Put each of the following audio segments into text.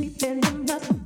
Invest.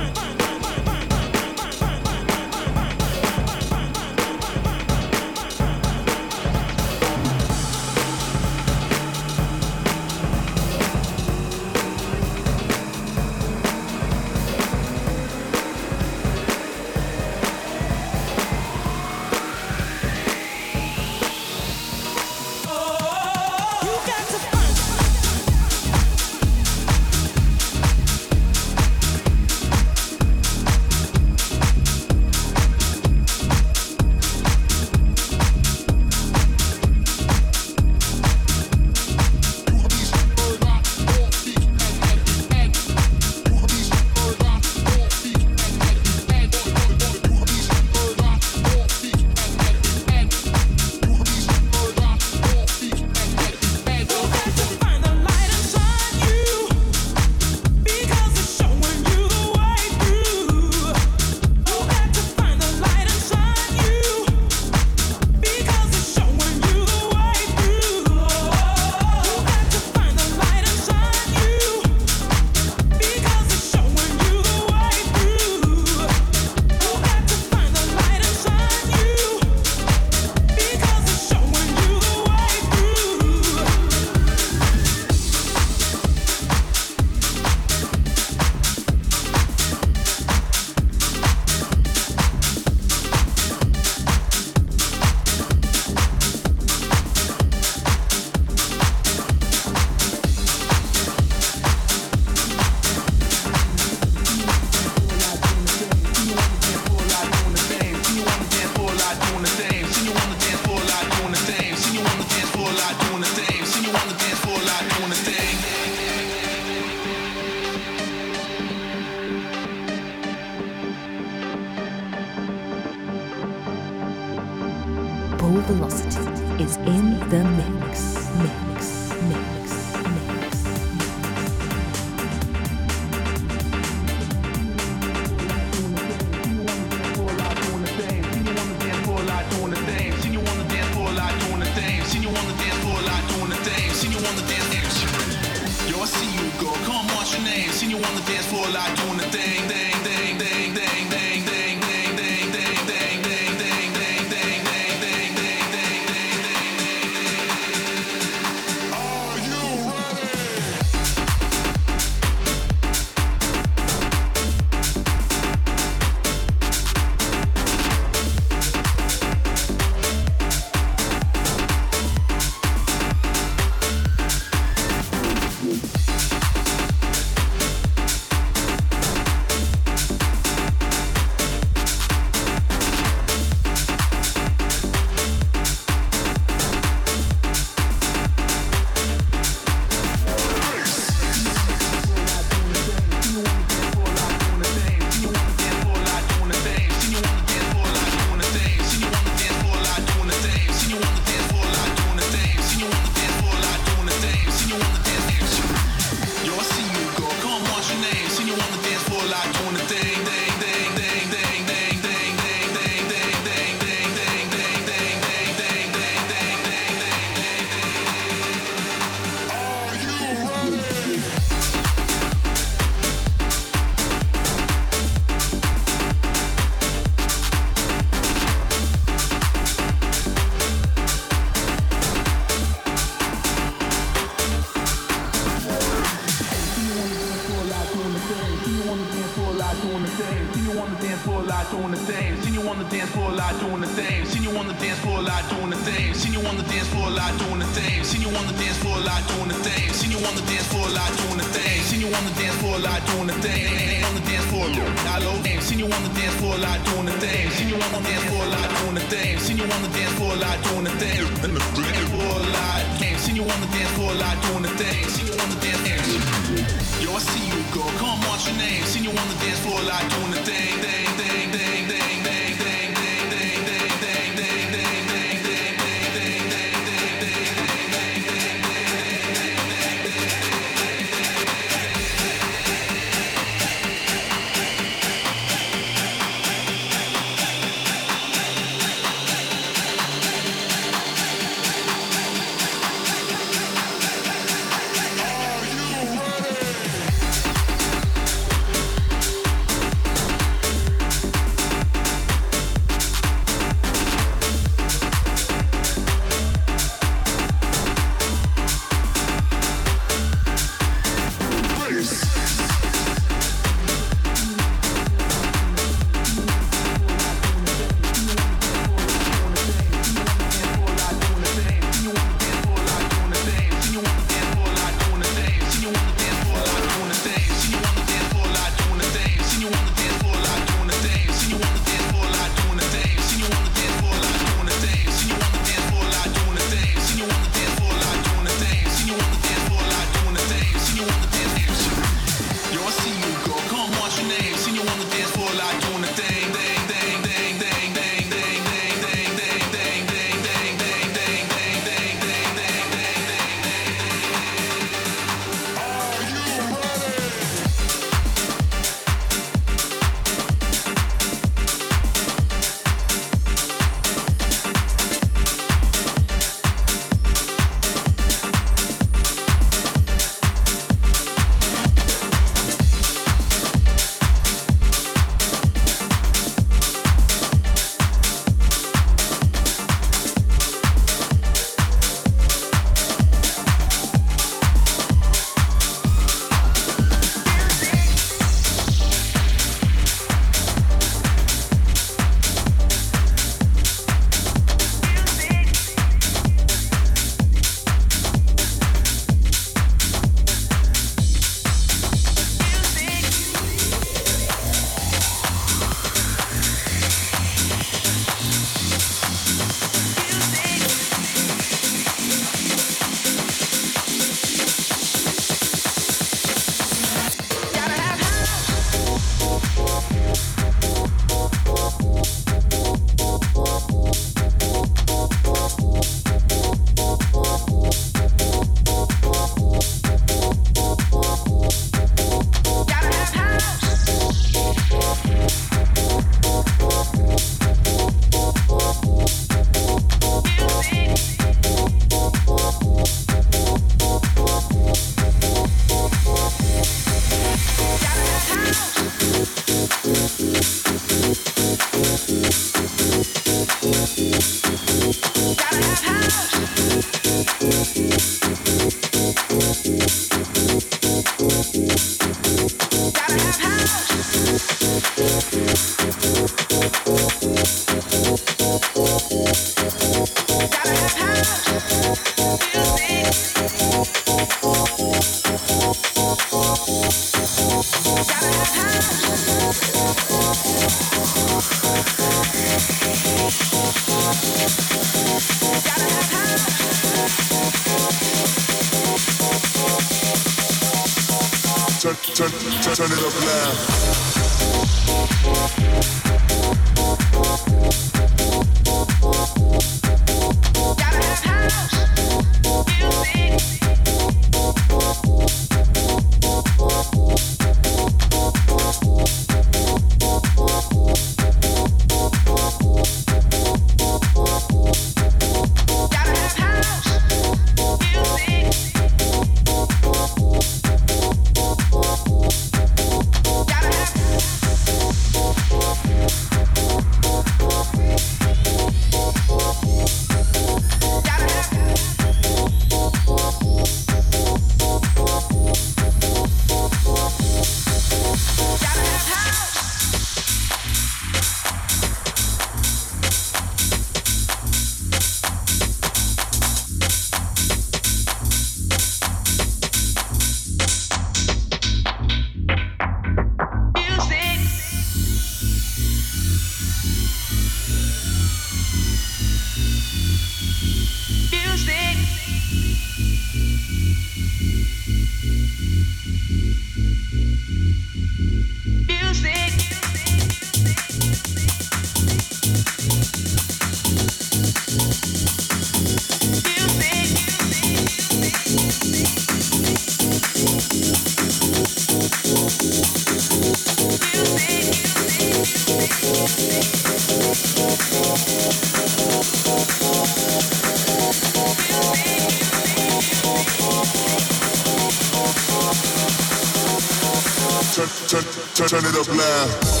Turn it up loud.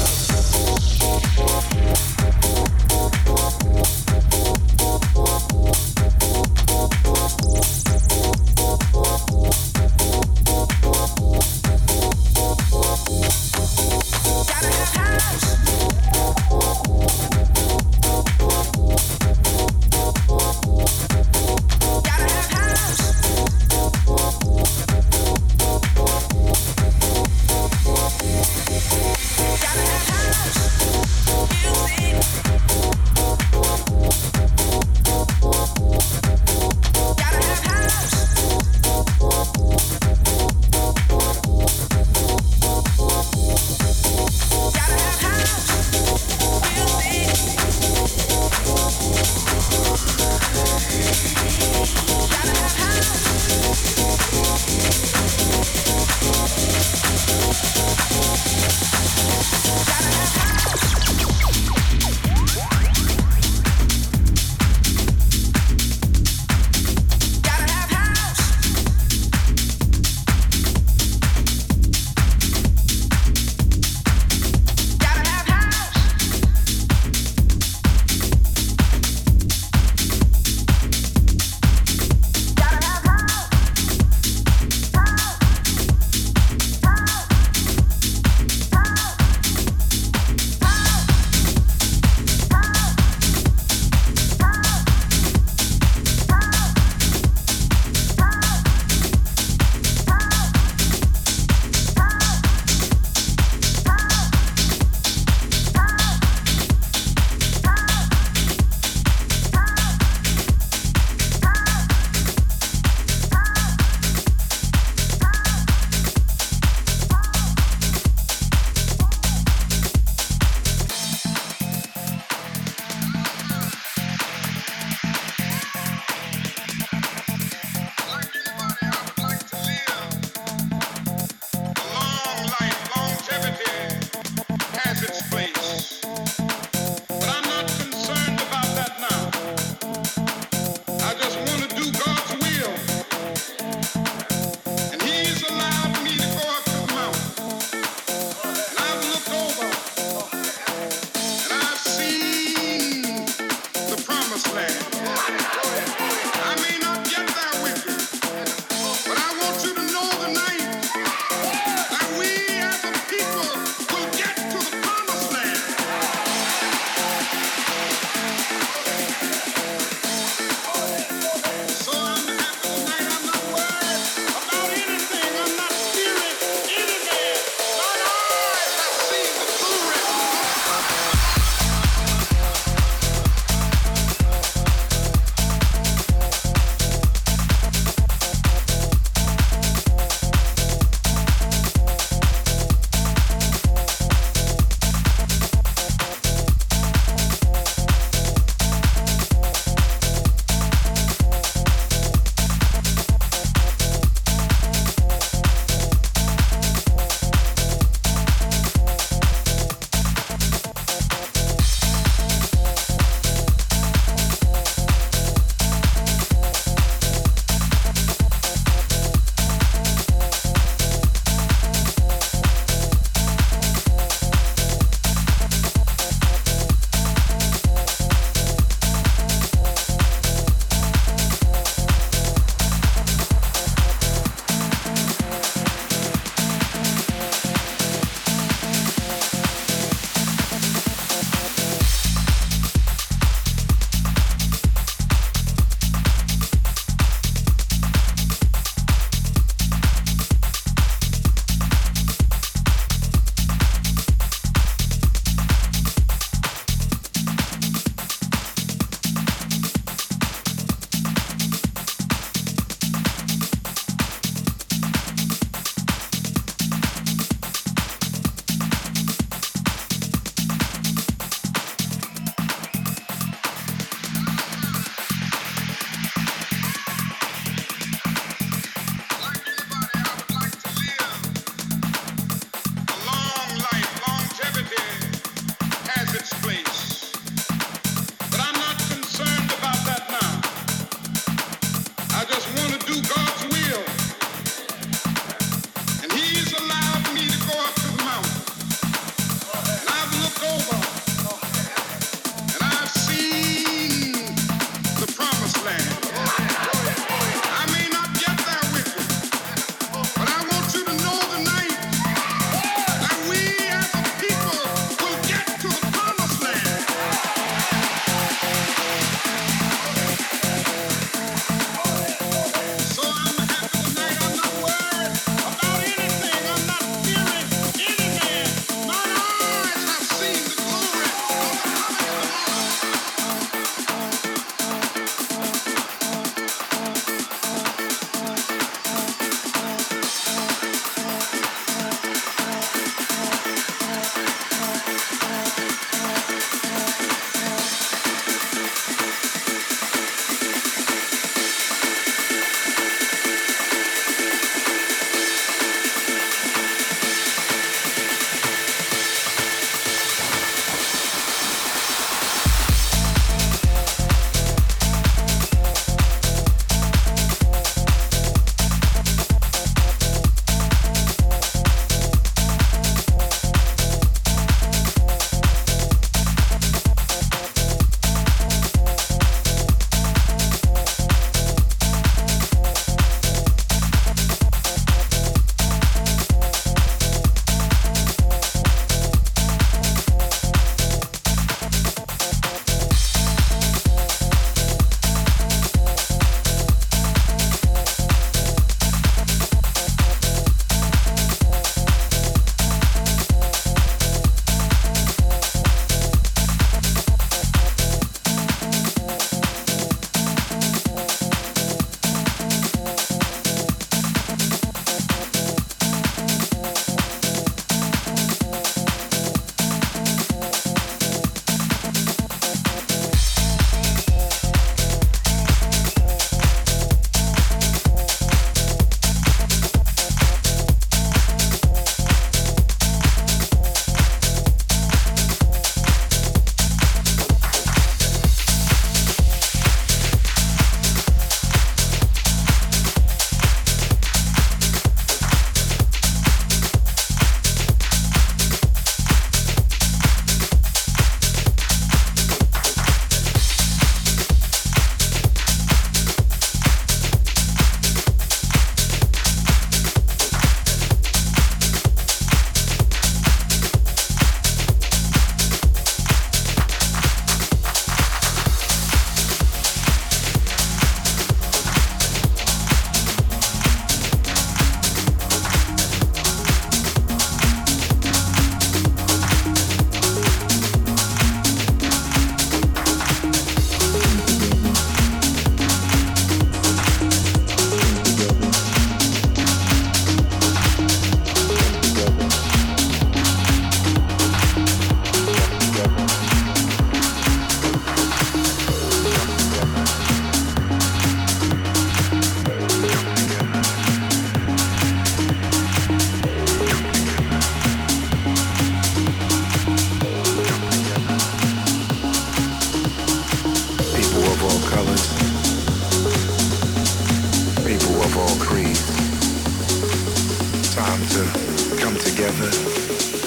time to come together.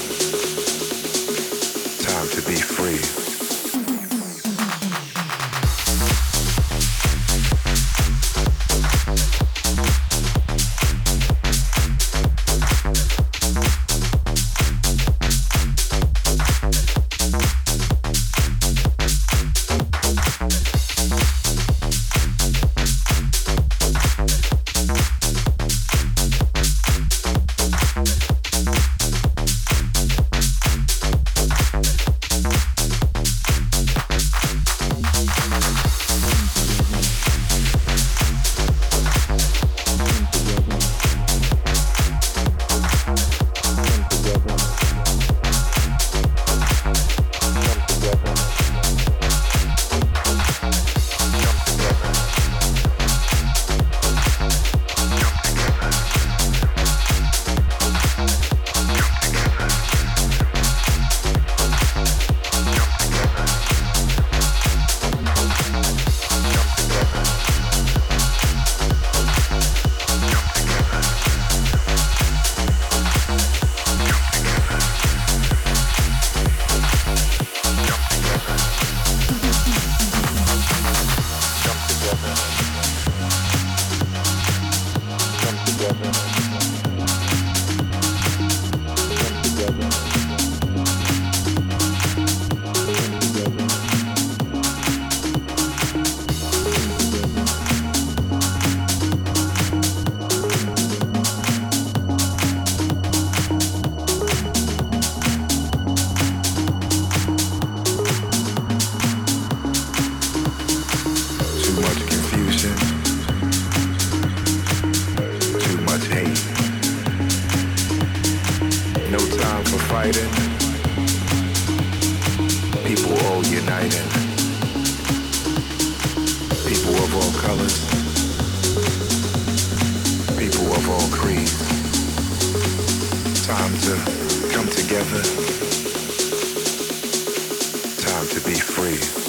Time to come together. Time to be free.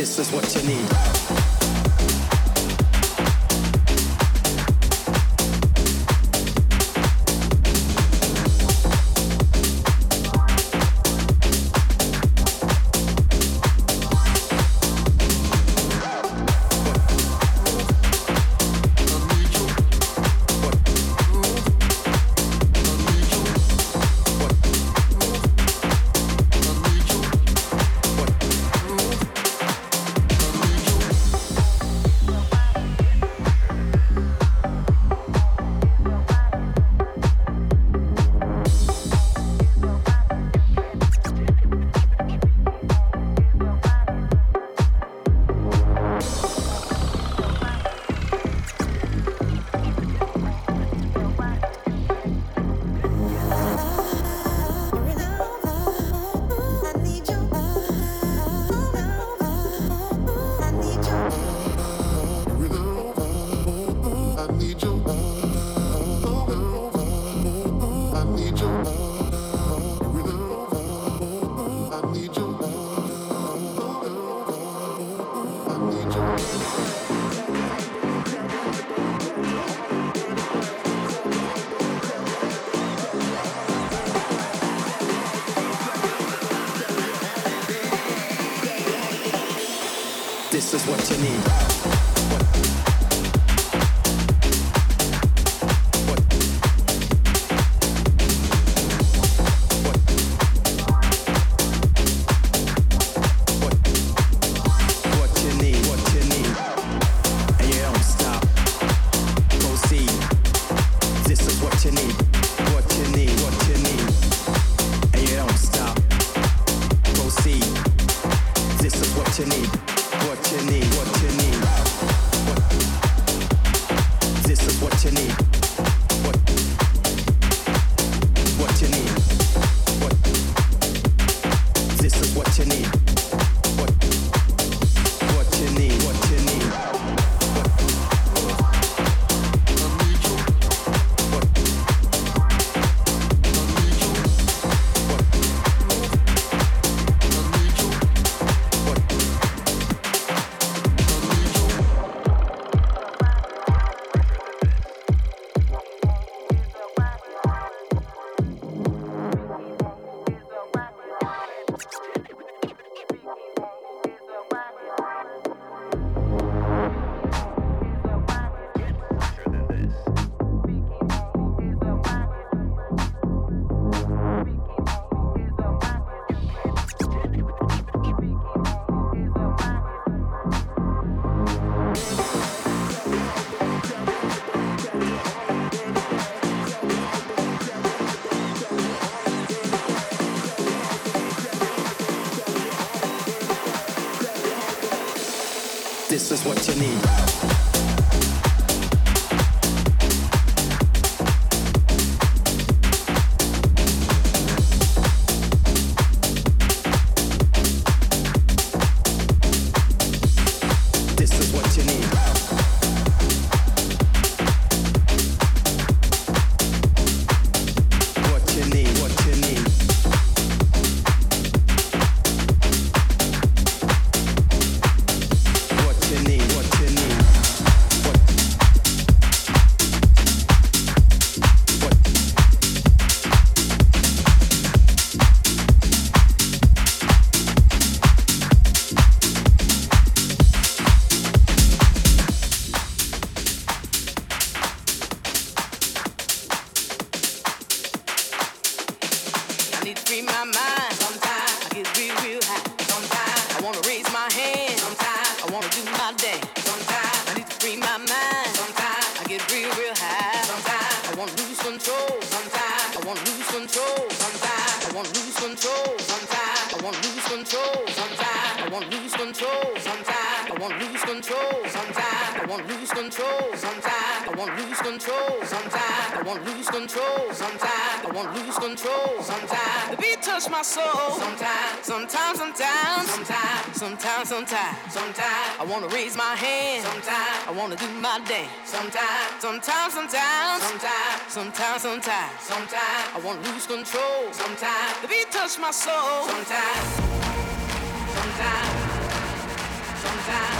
This is what you need. sometimes. I won't lose control sometimes. I won't lose control sometimes. I won't lose control sometimes. I won't lose control sometimes. I wanna lose control. Sometimes I want to lose control, sometimes. I want to lose control, sometimes. the beat touch my soul. Sometimes, sometimes, sometimes, sometimes, sometimes, sometimes, sometimes I wanna raise my hand. Sometimes I wanna do my dance. Sometimes, sometimes, sometimes, sometimes, sometimes, sometimes, sometimes I wanna lose control. Sometimes the beat touch my soul. Sometimes, sometimes, sometimes,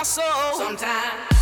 my soul. Sometimes